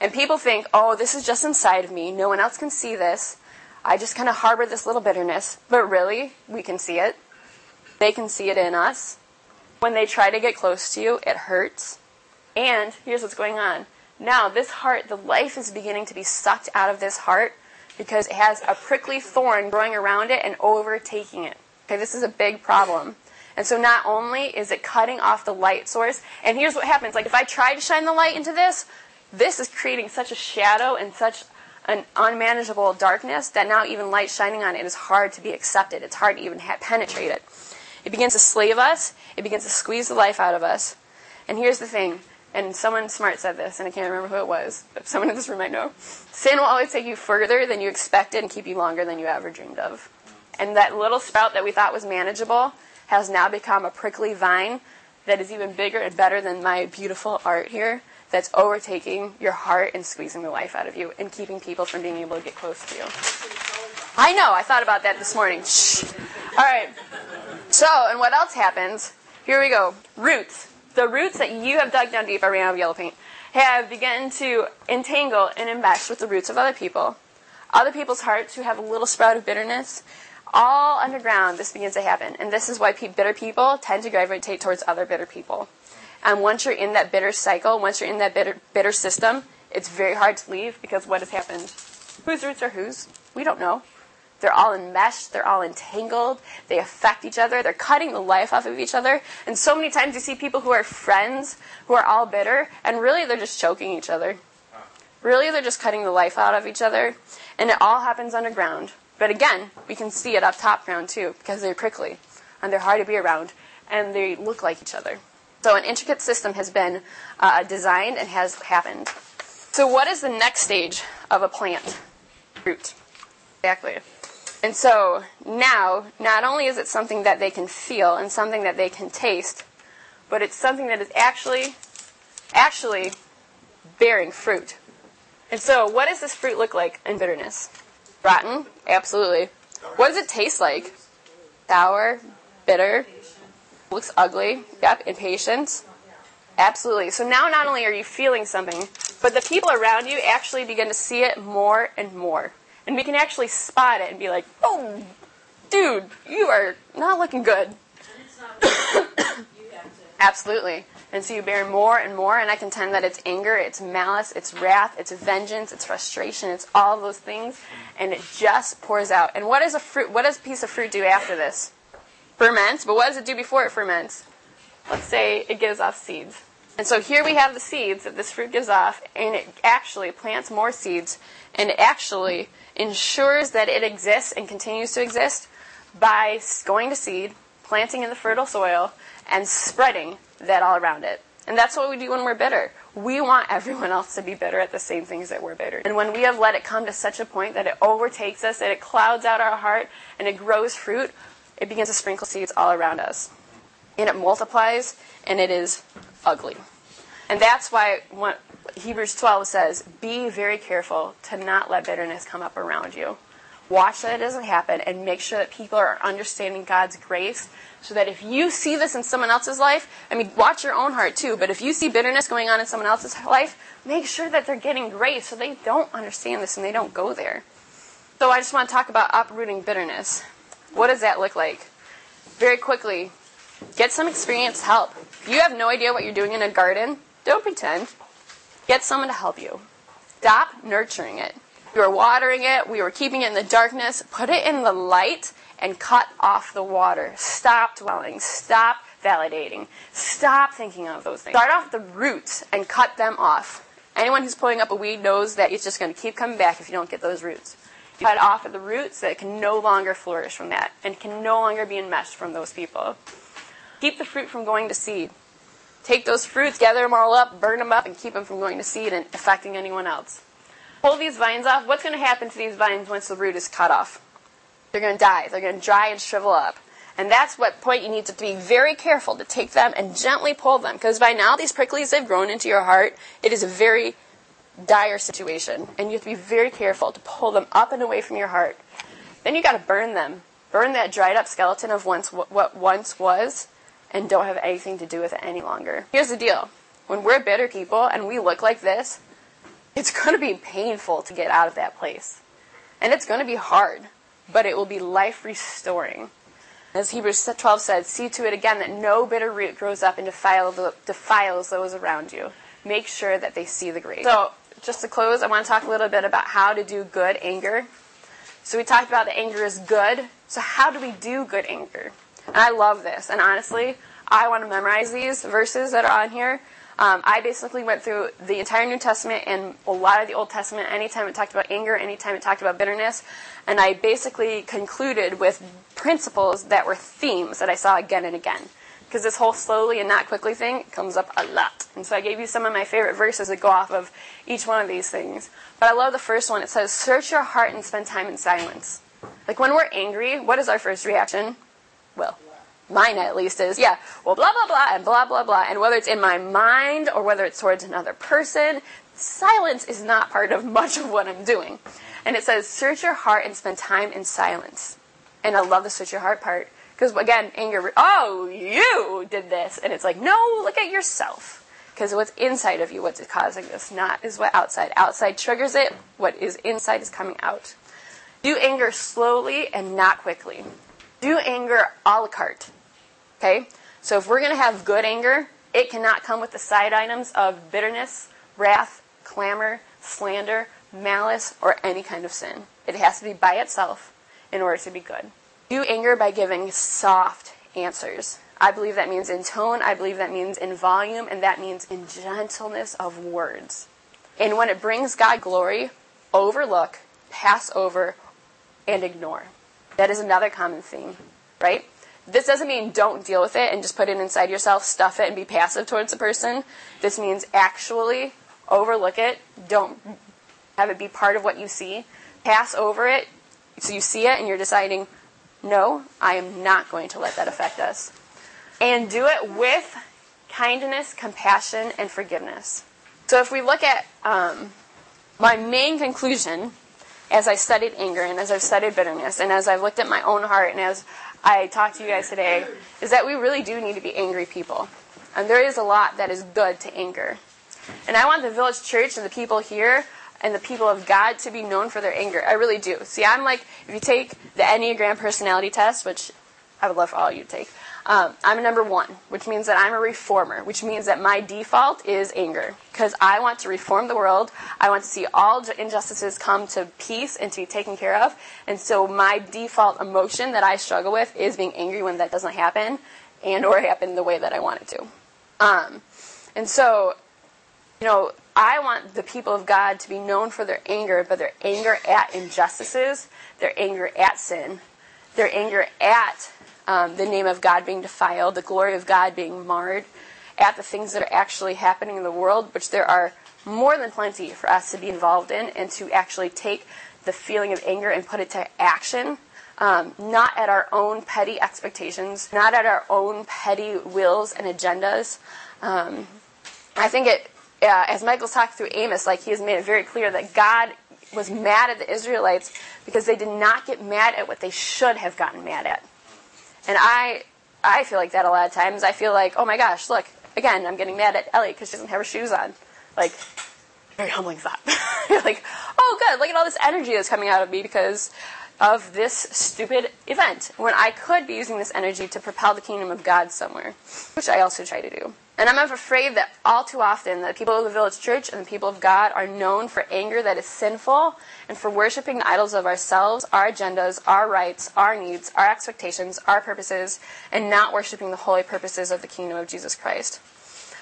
And people think, oh, this is just inside of me. No one else can see this. I just kind of harbor this little bitterness. But really, we can see it. They can see it in us. When they try to get close to you, it hurts. And here's what's going on. Now, this heart, the life is beginning to be sucked out of this heart because it has a prickly thorn growing around it and overtaking it. Okay, this is a big problem. And so not only is it cutting off the light source, and here's what happens. Like if I try to shine the light into this, this is creating such a shadow and such an unmanageable darkness that now even light shining on it is hard to be accepted. It's hard to even penetrate it. It begins to slave us. It begins to squeeze the life out of us. And here's the thing and someone smart said this, and I can't remember who it was, but someone in this room might know. Sin will always take you further than you expected and keep you longer than you ever dreamed of. And that little sprout that we thought was manageable has now become a prickly vine that is even bigger and better than my beautiful art here that's overtaking your heart and squeezing the life out of you and keeping people from being able to get close to you. I know, I thought about that this morning. Shh. All right. So, and what else happens? Here we go. Roots the roots that you have dug down deep, I ran out of yellow paint, have begun to entangle and enmesh with the roots of other people. Other people's hearts who have a little sprout of bitterness, all underground, this begins to happen. And this is why bitter people tend to gravitate towards other bitter people. And once you're in that bitter cycle, once you're in that bitter, bitter system, it's very hard to leave because what has happened? Whose roots are whose? We don't know. They're all enmeshed, they're all entangled, they affect each other, they're cutting the life off of each other. And so many times you see people who are friends who are all bitter, and really they're just choking each other. Really they're just cutting the life out of each other. And it all happens underground. But again, we can see it up top ground too, because they're prickly and they're hard to be around and they look like each other. So an intricate system has been uh, designed and has happened. So what is the next stage of a plant? Root. Exactly. And so now, not only is it something that they can feel and something that they can taste, but it's something that is actually, actually bearing fruit. And so, what does this fruit look like in bitterness? Rotten? Absolutely. What does it taste like? Sour? Bitter? Looks ugly? Yep. Impatience? Absolutely. So now not only are you feeling something, but the people around you actually begin to see it more and more. And we can actually spot it and be like, oh, dude, you are not looking good. Absolutely. And so you bear more and more, and I contend that it's anger, it's malice, it's wrath, it's vengeance, it's frustration, it's all those things, and it just pours out. And what does a fruit? What does a piece of fruit do after this? Ferments. But what does it do before it ferments? Let's say it gives off seeds. And so here we have the seeds that this fruit gives off, and it actually plants more seeds, and it actually ensures that it exists and continues to exist by going to seed, planting in the fertile soil, and spreading that all around it. And that's what we do when we're bitter. We want everyone else to be bitter at the same things that we're bitter. And when we have let it come to such a point that it overtakes us, that it clouds out our heart, and it grows fruit, it begins to sprinkle seeds all around us. And it multiplies, and it is ugly. And that's why Hebrews 12 says, Be very careful to not let bitterness come up around you. Watch that it doesn't happen and make sure that people are understanding God's grace so that if you see this in someone else's life, I mean, watch your own heart too, but if you see bitterness going on in someone else's life, make sure that they're getting grace so they don't understand this and they don't go there. So I just want to talk about uprooting bitterness. What does that look like? Very quickly, get some experienced help. If you have no idea what you're doing in a garden, don't pretend. Get someone to help you. Stop nurturing it. We were watering it, we were keeping it in the darkness. Put it in the light and cut off the water. Stop dwelling. Stop validating. Stop thinking of those things. Start off the roots and cut them off. Anyone who's pulling up a weed knows that it's just going to keep coming back if you don't get those roots. Cut off at the roots it can no longer flourish from that and can no longer be enmeshed from those people. Keep the fruit from going to seed. Take those fruits, gather them all up, burn them up, and keep them from going to seed and affecting anyone else. Pull these vines off. What's going to happen to these vines once the root is cut off? They're going to die. They're going to dry and shrivel up. And that's what point you need to be very careful to take them and gently pull them. Because by now, these pricklies have grown into your heart. It is a very dire situation. And you have to be very careful to pull them up and away from your heart. Then you got to burn them. Burn that dried up skeleton of once what once was and don't have anything to do with it any longer. Here's the deal. When we're bitter people and we look like this, it's going to be painful to get out of that place. And it's going to be hard, but it will be life restoring. As Hebrews 12 said, see to it again that no bitter root grows up and defiles those around you. Make sure that they see the grace. So, just to close, I want to talk a little bit about how to do good anger. So, we talked about the anger is good. So, how do we do good anger? And I love this. And honestly, I want to memorize these verses that are on here. Um, I basically went through the entire New Testament and a lot of the Old Testament anytime it talked about anger, anytime it talked about bitterness. And I basically concluded with principles that were themes that I saw again and again. Because this whole slowly and not quickly thing comes up a lot. And so I gave you some of my favorite verses that go off of each one of these things. But I love the first one. It says, Search your heart and spend time in silence. Like when we're angry, what is our first reaction? Well, mine at least is, yeah, well, blah, blah, blah, and blah, blah, blah. And whether it's in my mind or whether it's towards another person, silence is not part of much of what I'm doing. And it says, search your heart and spend time in silence. And I love the search your heart part. Because again, anger, oh, you did this. And it's like, no, look at yourself. Because what's inside of you, what's causing this, not is what outside. Outside triggers it, what is inside is coming out. Do anger slowly and not quickly. Do anger a la carte. Okay? So if we're going to have good anger, it cannot come with the side items of bitterness, wrath, clamor, slander, malice, or any kind of sin. It has to be by itself in order to be good. Do anger by giving soft answers. I believe that means in tone, I believe that means in volume, and that means in gentleness of words. And when it brings God glory, overlook, pass over, and ignore. That is another common theme, right? This doesn't mean don't deal with it and just put it inside yourself, stuff it, and be passive towards the person. This means actually overlook it, don't have it be part of what you see, pass over it so you see it and you're deciding, no, I am not going to let that affect us. And do it with kindness, compassion, and forgiveness. So if we look at um, my main conclusion as I studied anger and as I've studied bitterness and as I've looked at my own heart and as I talked to you guys today, is that we really do need to be angry people. And there is a lot that is good to anger. And I want the village church and the people here and the people of God to be known for their anger. I really do. See, I'm like, if you take the Enneagram personality test, which I would love for all you to take, um, I'm a number one, which means that I'm a reformer, which means that my default is anger. Because I want to reform the world. I want to see all injustices come to peace and to be taken care of. And so my default emotion that I struggle with is being angry when that doesn't happen and or happen the way that I want it to. Um, and so, you know, I want the people of God to be known for their anger, but their anger at injustices, their anger at sin, their anger at um, the name of God being defiled, the glory of God being marred, at the things that are actually happening in the world, which there are more than plenty for us to be involved in, and to actually take the feeling of anger and put it to action. Um, not at our own petty expectations, not at our own petty wills and agendas. Um, I think it, uh, as Michael's talked through Amos, like he has made it very clear that God was mad at the Israelites because they did not get mad at what they should have gotten mad at. And I, I feel like that a lot of times. I feel like, oh my gosh, look, again, I'm getting mad at Ellie because she doesn't have her shoes on. Like, very humbling thought. You're like, oh good, look at all this energy that's coming out of me because of this stupid event when I could be using this energy to propel the kingdom of God somewhere, which I also try to do. And I'm afraid that all too often the people of the village church and the people of God are known for anger that is sinful and for worshiping the idols of ourselves, our agendas, our rights, our needs, our expectations, our purposes, and not worshiping the holy purposes of the kingdom of Jesus Christ.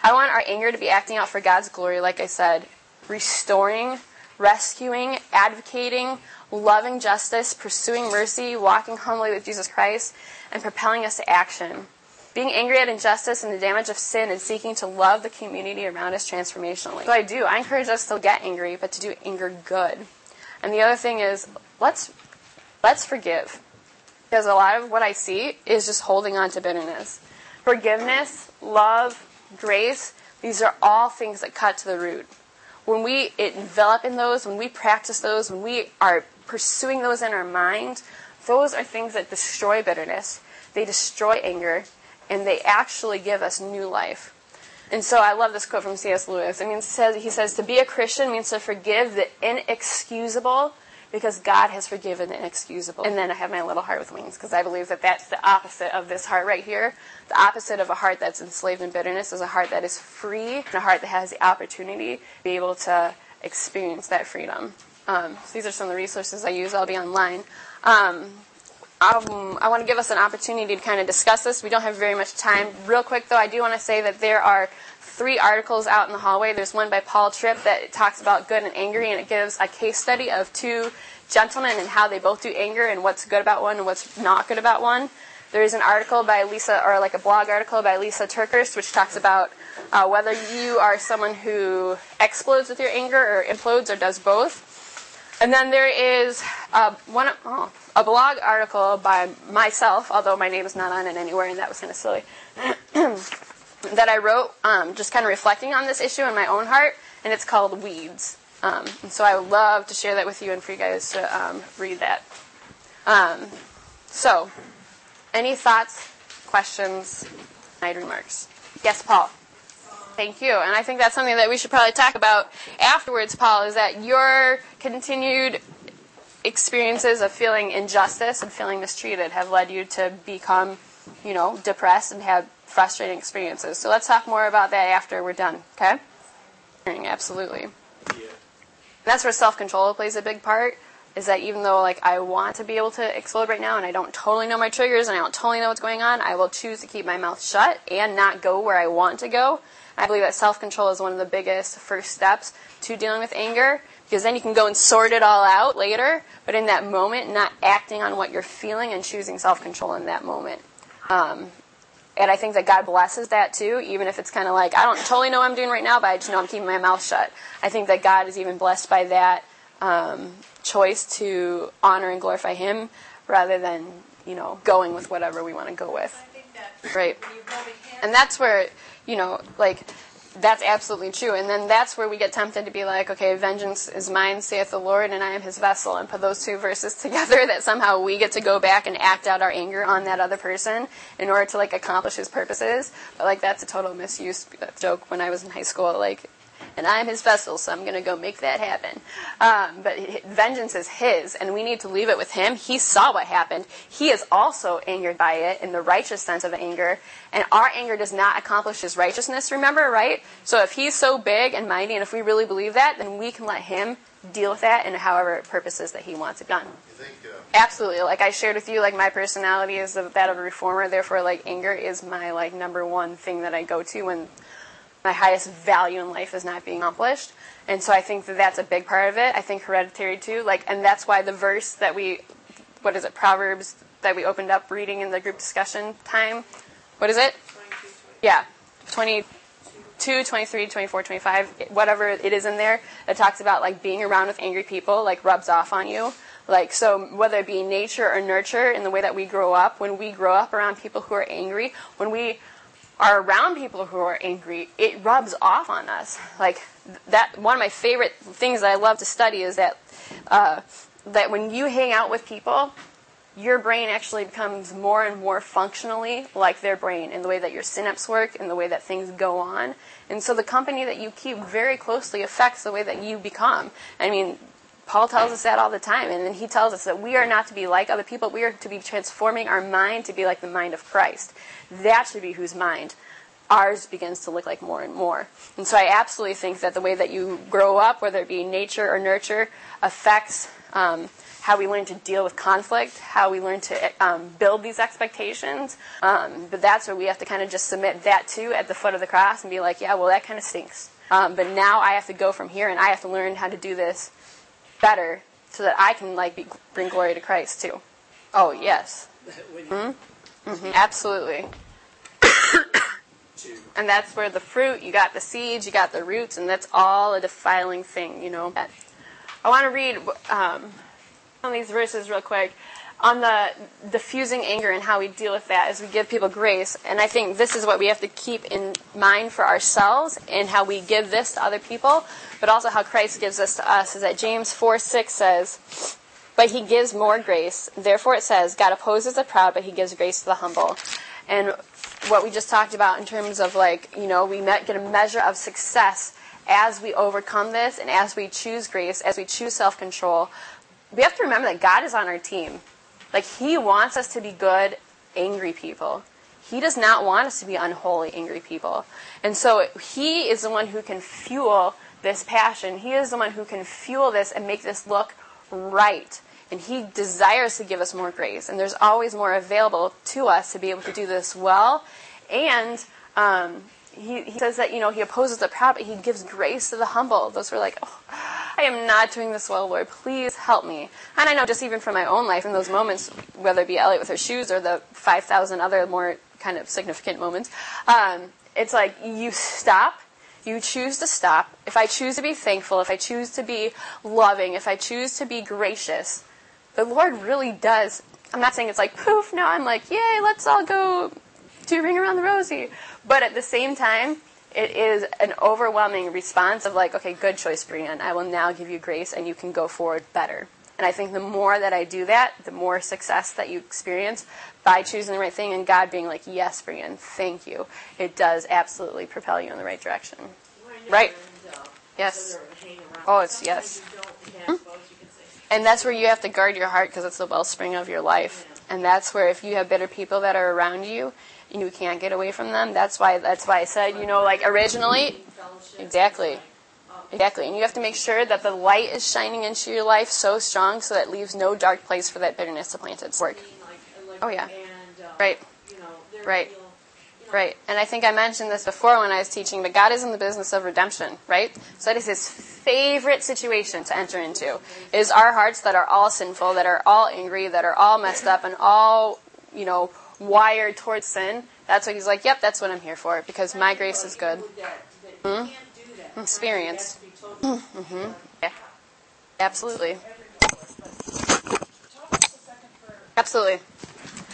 I want our anger to be acting out for God's glory, like I said, restoring, rescuing, advocating, loving justice, pursuing mercy, walking humbly with Jesus Christ, and propelling us to action. Being angry at injustice and the damage of sin and seeking to love the community around us transformationally. So I do. I encourage us to get angry, but to do anger good. And the other thing is, let's let's forgive. Because a lot of what I see is just holding on to bitterness. Forgiveness, love, grace, these are all things that cut to the root. When we envelop in those, when we practice those, when we are pursuing those in our mind, those are things that destroy bitterness. They destroy anger and they actually give us new life. And so I love this quote from C.S. Lewis. I mean, says, he says, to be a Christian means to forgive the inexcusable because God has forgiven the inexcusable. And then I have my little heart with wings because I believe that that's the opposite of this heart right here. The opposite of a heart that's enslaved in bitterness is a heart that is free and a heart that has the opportunity to be able to experience that freedom. Um, so these are some of the resources I use. I'll be online. Um, um, I want to give us an opportunity to kind of discuss this. We don't have very much time. Real quick, though, I do want to say that there are three articles out in the hallway. There's one by Paul Tripp that talks about good and angry, and it gives a case study of two gentlemen and how they both do anger and what's good about one and what's not good about one. There's an article by Lisa, or like a blog article by Lisa TerKeurst, which talks about uh, whether you are someone who explodes with your anger or implodes or does both. And then there is uh, one, oh, a blog article by myself, although my name is not on it anywhere, and that was kind of silly, that I wrote um, just kind of reflecting on this issue in my own heart, and it's called Weeds. Um, and so I would love to share that with you and for you guys to um, read that. Um, so, any thoughts, questions, night remarks? Yes, Paul. Thank you. And I think that's something that we should probably talk about afterwards, Paul, is that your continued experiences of feeling injustice and feeling mistreated have led you to become, you know, depressed and have frustrating experiences. So let's talk more about that after we're done, okay? Absolutely. Yeah. That's where self-control plays a big part. Is that even though like I want to be able to explode right now and I don't totally know my triggers and I don't totally know what's going on, I will choose to keep my mouth shut and not go where I want to go. I believe that self-control is one of the biggest first steps to dealing with anger because then you can go and sort it all out later, but in that moment, not acting on what you're feeling and choosing self-control in that moment. Um, and I think that God blesses that too, even if it's kind of like, I don't totally know what I'm doing right now, but I just know I'm keeping my mouth shut. I think that God is even blessed by that um, choice to honor and glorify Him rather than, you know, going with whatever we want to go with. Right. And that's where, you know, like, that's absolutely true. And then that's where we get tempted to be like, okay, vengeance is mine, saith the Lord, and I am his vessel, and put those two verses together that somehow we get to go back and act out our anger on that other person in order to like accomplish his purposes. But like that's a total misuse joke when I was in high school. Like and I'm his vessel, so I'm going to go make that happen. Um, but vengeance is his, and we need to leave it with him. He saw what happened. He is also angered by it in the righteous sense of anger, and our anger does not accomplish his righteousness, remember, right? So if he's so big and mighty, and if we really believe that, then we can let him deal with that in however purposes that he wants it done. Think, uh, Absolutely. Like I shared with you, like my personality is that of a reformer. Therefore, like anger is my like number one thing that I go to when my highest value in life is not being accomplished. And so I think that that's a big part of it. I think hereditary too. Like, and that's why the verse that we, what is it, Proverbs that we opened up reading in the group discussion time. What is it? Yeah, 22, 23, 24, 25, whatever it is in there that talks about like being around with angry people, like rubs off on you. Like, so whether it be nature or nurture in the way that we grow up, when we grow up around people who are angry, when we are around people who are angry, it rubs off on us. Like that, one of my favorite things that I love to study is that uh, that when you hang out with people, your brain actually becomes more and more functionally like their brain in the way that your synapses work, in the way that things go on. And so the company that you keep very closely affects the way that you become. I mean, Paul tells us that all the time. And then he tells us that we are not to be like other people. We are to be transforming our mind to be like the mind of Christ. That should be whose mind ours begins to look like more and more. And so I absolutely think that the way that you grow up, whether it be nature or nurture, affects um, how we learn to deal with conflict, how we learn to um, build these expectations. Um, but that's where we have to kind of just submit that to at the foot of the cross and be like, yeah, well, that kind of stinks. Um, but now I have to go from here and I have to learn how to do this better so that I can like be, bring glory to Christ too. Oh yes, mm-hmm. Mm-hmm. absolutely. and that's where the fruit, you got the seeds, you got the roots, and that's all a defiling thing, you know. I want to read um, on these verses real quick on the diffusing anger and how we deal with that as we give people grace. And I think this is what we have to keep in mind for ourselves and how we give this to other people, but also how Christ gives this to us. Is that James 4 6 says, But he gives more grace. Therefore it says, God opposes the proud, but he gives grace to the humble. And what we just talked about in terms of like, you know, we get a measure of success as we overcome this and as we choose grace, as we choose self control. We have to remember that God is on our team. Like, He wants us to be good, angry people. He does not want us to be unholy, angry people. And so He is the one who can fuel this passion. He is the one who can fuel this and make this look right. And He desires to give us more grace. And there's always more available to us to be able to do this well. And um, he, he says that, you know, He opposes the proud, but He gives grace to the humble. Those were like, oh, I am not doing this well, Lord. Please help me. And I know just even from my own life in those moments, whether it be Elliot with her shoes or the 5,000 other more kind of significant moments, um, it's like you stop. You choose to stop. If I choose to be thankful, if I choose to be loving, if I choose to be gracious, the Lord really does. I'm not saying it's like poof, now I'm like, yay, let's all go do ring around the rosy. But at the same time, it is an overwhelming response of like, okay, good choice, Brienne. I will now give you grace and you can go forward better. And I think the more that I do that, the more success that you experience by choosing the right thing and God being like, yes, Brienne, thank you. It does absolutely propel you in the right direction. Right. Yes. Oh, it's yes. Hmm? And that's where you have to guard your heart because it's the wellspring of your life. And that's where if you have bitter people that are around you and you can't get away from them. That's why that's why I said, you know, like originally Exactly. Exactly. And you have to make sure that the light is shining into your life so strong so that it leaves no dark place for that bitterness to plant its work. Oh yeah. Right. Right. Right. And I think I mentioned this before when I was teaching, but God is in the business of redemption, right? So that is his favorite situation to enter into. Is our hearts that are all sinful, that are all angry, that are all messed up and all, you know, wired towards sin, that's what he's like, yep, that's what I'm here for, because my grace is good. Mm-hmm. Experience. Mm-hmm. Yeah. Absolutely. Absolutely.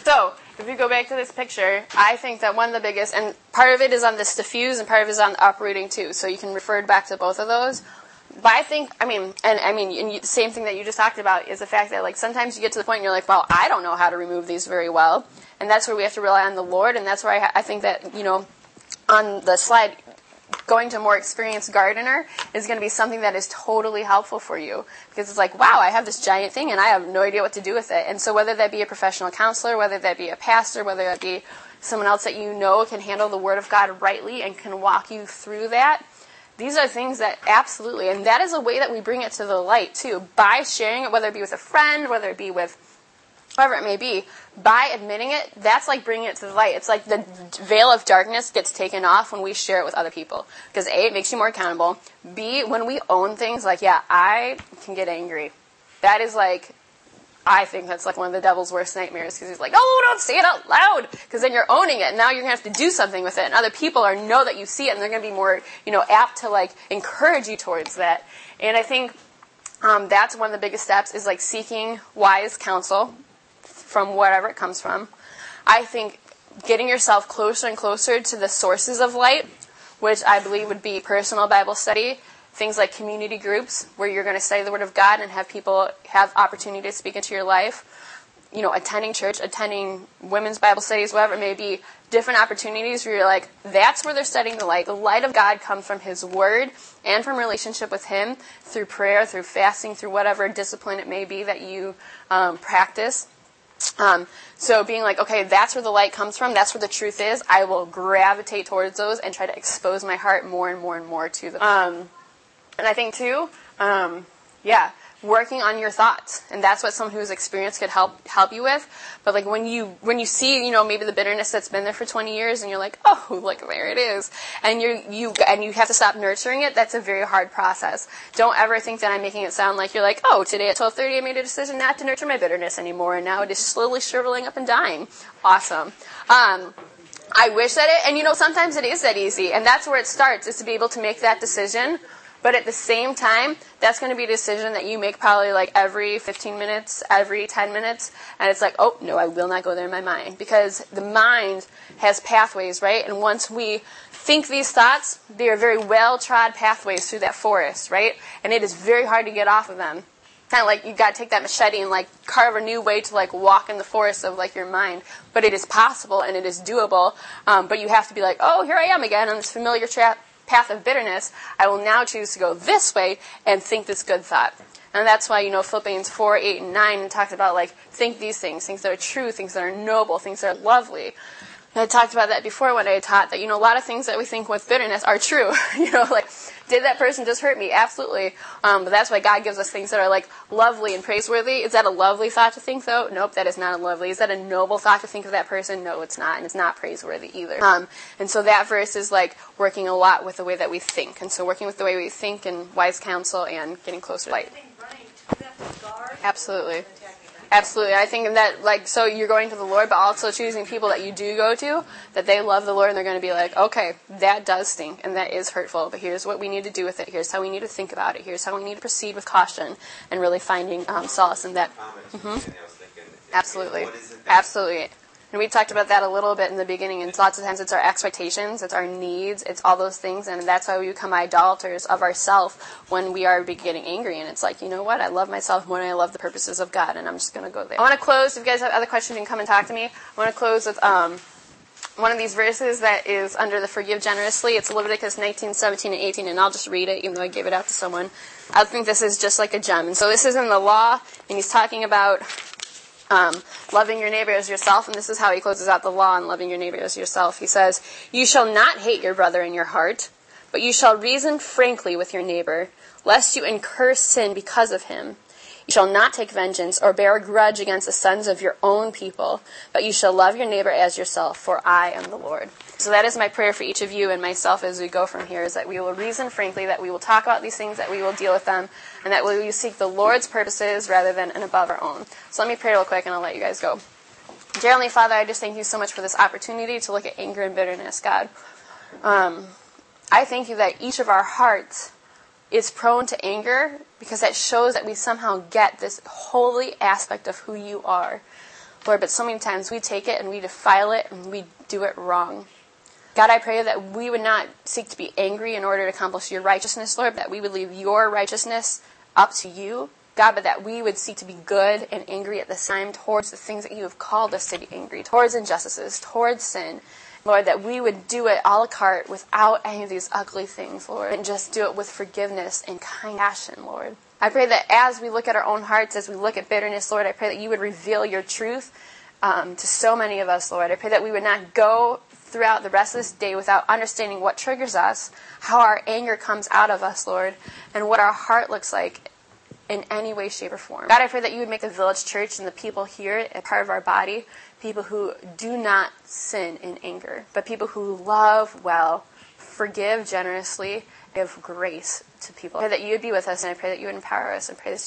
So, if you go back to this picture, I think that one of the biggest, and part of it is on this diffuse and part of it is on the uprooting too, so you can refer back to both of those. But I think, I mean, and I mean, and you, the same thing that you just talked about is the fact that like sometimes you get to the point and you're like, well, I don't know how to remove these very well. And that's where we have to rely on the Lord. And that's where I, I think that, you know, on the slide, going to a more experienced gardener is going to be something that is totally helpful for you. Because it's like wow i have this giant thing and i have no idea what to do with it. And so whether that be a professional counselor whether that be a pastor whether that be someone else that you know can handle the word of god rightly and can walk you through that these are things that absolutely and that is a way that we bring it to the light too. By sharing it whether it be with a friend whether it be with whoever it may be, by admitting it, that's like bringing it to the light. It's like the veil of darkness gets taken off when we share it with other people. Because A, it makes you more accountable. B, when we own things, like, yeah, I can get angry. That is like, I think that's like one of the devil's worst nightmares because he's like, oh, don't say it out loud because then you're owning it and now you're going to have to do something with it and other people are know that you see it and they're going to be more, you know, apt to like encourage you towards that. And I think um, that's one of the biggest steps is like seeking wise counsel from wherever it comes from. I think getting yourself closer and closer to the sources of light, which I believe would be personal Bible study, things like community groups where you're going to study the Word of God and have people have opportunity to speak into your life. you know, attending church, attending women's Bible studies, whatever it may be, different opportunities where you're like, that's where they're studying the light. The light of God comes from His Word and from relationship with Him through prayer, through fasting, through whatever discipline it may be that you um, practice. Um, so being like, okay, that's where the light comes from. That's where the truth is. I will gravitate towards those and try to expose my heart more and more and more to them. Um, and I think too, um, yeah, working on your thoughts, and that's what someone who's experienced could help help you with. But like when you when you see, you know, maybe the bitterness that's been there for 20 years, and you're like, oh, like there it is, and you you and you have to stop nurturing it. That's a very hard process. Don't ever think that I'm making it sound like you're like, oh, today at 12:30 I made a decision not to nurture my bitterness anymore, and now it is slowly shriveling up and dying. Awesome. Um, I wish that it, and you know, sometimes it is that easy, and that's where it starts, is to be able to make that decision but at the same time, that's going to be a decision that you make probably like every 15 minutes, every 10 minutes. And it's like, oh, no, I will not go there in my mind. Because the mind has pathways, right? And once we think these thoughts, they are very well trod pathways through that forest, right? And it is very hard to get off of them. Kind of like you got to take that machete and like carve a new way to like walk in the forest of like your mind. But it is possible and it is doable. Um, but you have to be like, oh, here I am again on this familiar trap path of bitterness, I will now choose to go this way and think this good thought. And that's why, you know, Philippians 4, 8, and 9 talks about, like, think these things, things that are true, things that are noble, things that are lovely. And I talked about that before when I taught that, you know, a lot of things that we think with bitterness are true. you know, like, did that person just hurt me? Absolutely. Um, but that's why God gives us things that are like lovely and praiseworthy. Is that a lovely thought to think though? Nope, that is not a lovely. Is that a noble thought to think of that person? No, it's not, and it's not praiseworthy either. Um, and so that verse is like working a lot with the way that we think, and so working with the way we think and wise counsel and getting closer to light. Absolutely. Absolutely. I think that, like, so you're going to the Lord, but also choosing people that you do go to, that they love the Lord and they're going to be like, okay, that does stink and that is hurtful, but here's what we need to do with it. Here's how we need to think about it. Here's how we need to proceed with caution and really finding um, solace in that. Mm-hmm. Absolutely. Absolutely. And we talked about that a little bit in the beginning, and lots of times it's our expectations, it's our needs, it's all those things, and that's why we become idolaters of ourself when we are getting angry. And it's like, you know what? I love myself more than I love the purposes of God, and I'm just going to go there. I want to close. If you guys have other questions, you can come and talk to me. I want to close with um, one of these verses that is under the forgive generously. It's Leviticus 19, 17, and 18, and I'll just read it, even though I gave it out to someone. I think this is just like a gem. And so this is in the law, and he's talking about um, loving your neighbor as yourself, and this is how he closes out the law on loving your neighbor as yourself. He says, You shall not hate your brother in your heart, but you shall reason frankly with your neighbor, lest you incur sin because of him. You shall not take vengeance or bear a grudge against the sons of your own people, but you shall love your neighbor as yourself, for I am the Lord. So that is my prayer for each of you and myself as we go from here, is that we will reason frankly, that we will talk about these things, that we will deal with them, and that we will seek the Lord's purposes rather than and above our own. So let me pray real quick and I'll let you guys go. Dear Heavenly Father, I just thank you so much for this opportunity to look at anger and bitterness, God. Um, I thank you that each of our hearts is prone to anger because that shows that we somehow get this holy aspect of who you are. Lord, but so many times we take it and we defile it and we do it wrong. God, I pray that we would not seek to be angry in order to accomplish your righteousness, Lord, that we would leave your righteousness up to you, God, but that we would seek to be good and angry at the same towards the things that you have called us to be angry, towards injustices, towards sin, Lord, that we would do it a la carte without any of these ugly things, Lord, and just do it with forgiveness and compassion, Lord. I pray that as we look at our own hearts, as we look at bitterness, Lord, I pray that you would reveal your truth um, to so many of us, Lord. I pray that we would not go throughout the rest of this day without understanding what triggers us, how our anger comes out of us, Lord, and what our heart looks like in any way, shape, or form. God, I pray that you would make the village church and the people here a part of our body people who do not sin in anger, but people who love well, forgive generously, give grace to people. I pray that you would be with us, and I pray that you would empower us, and pray this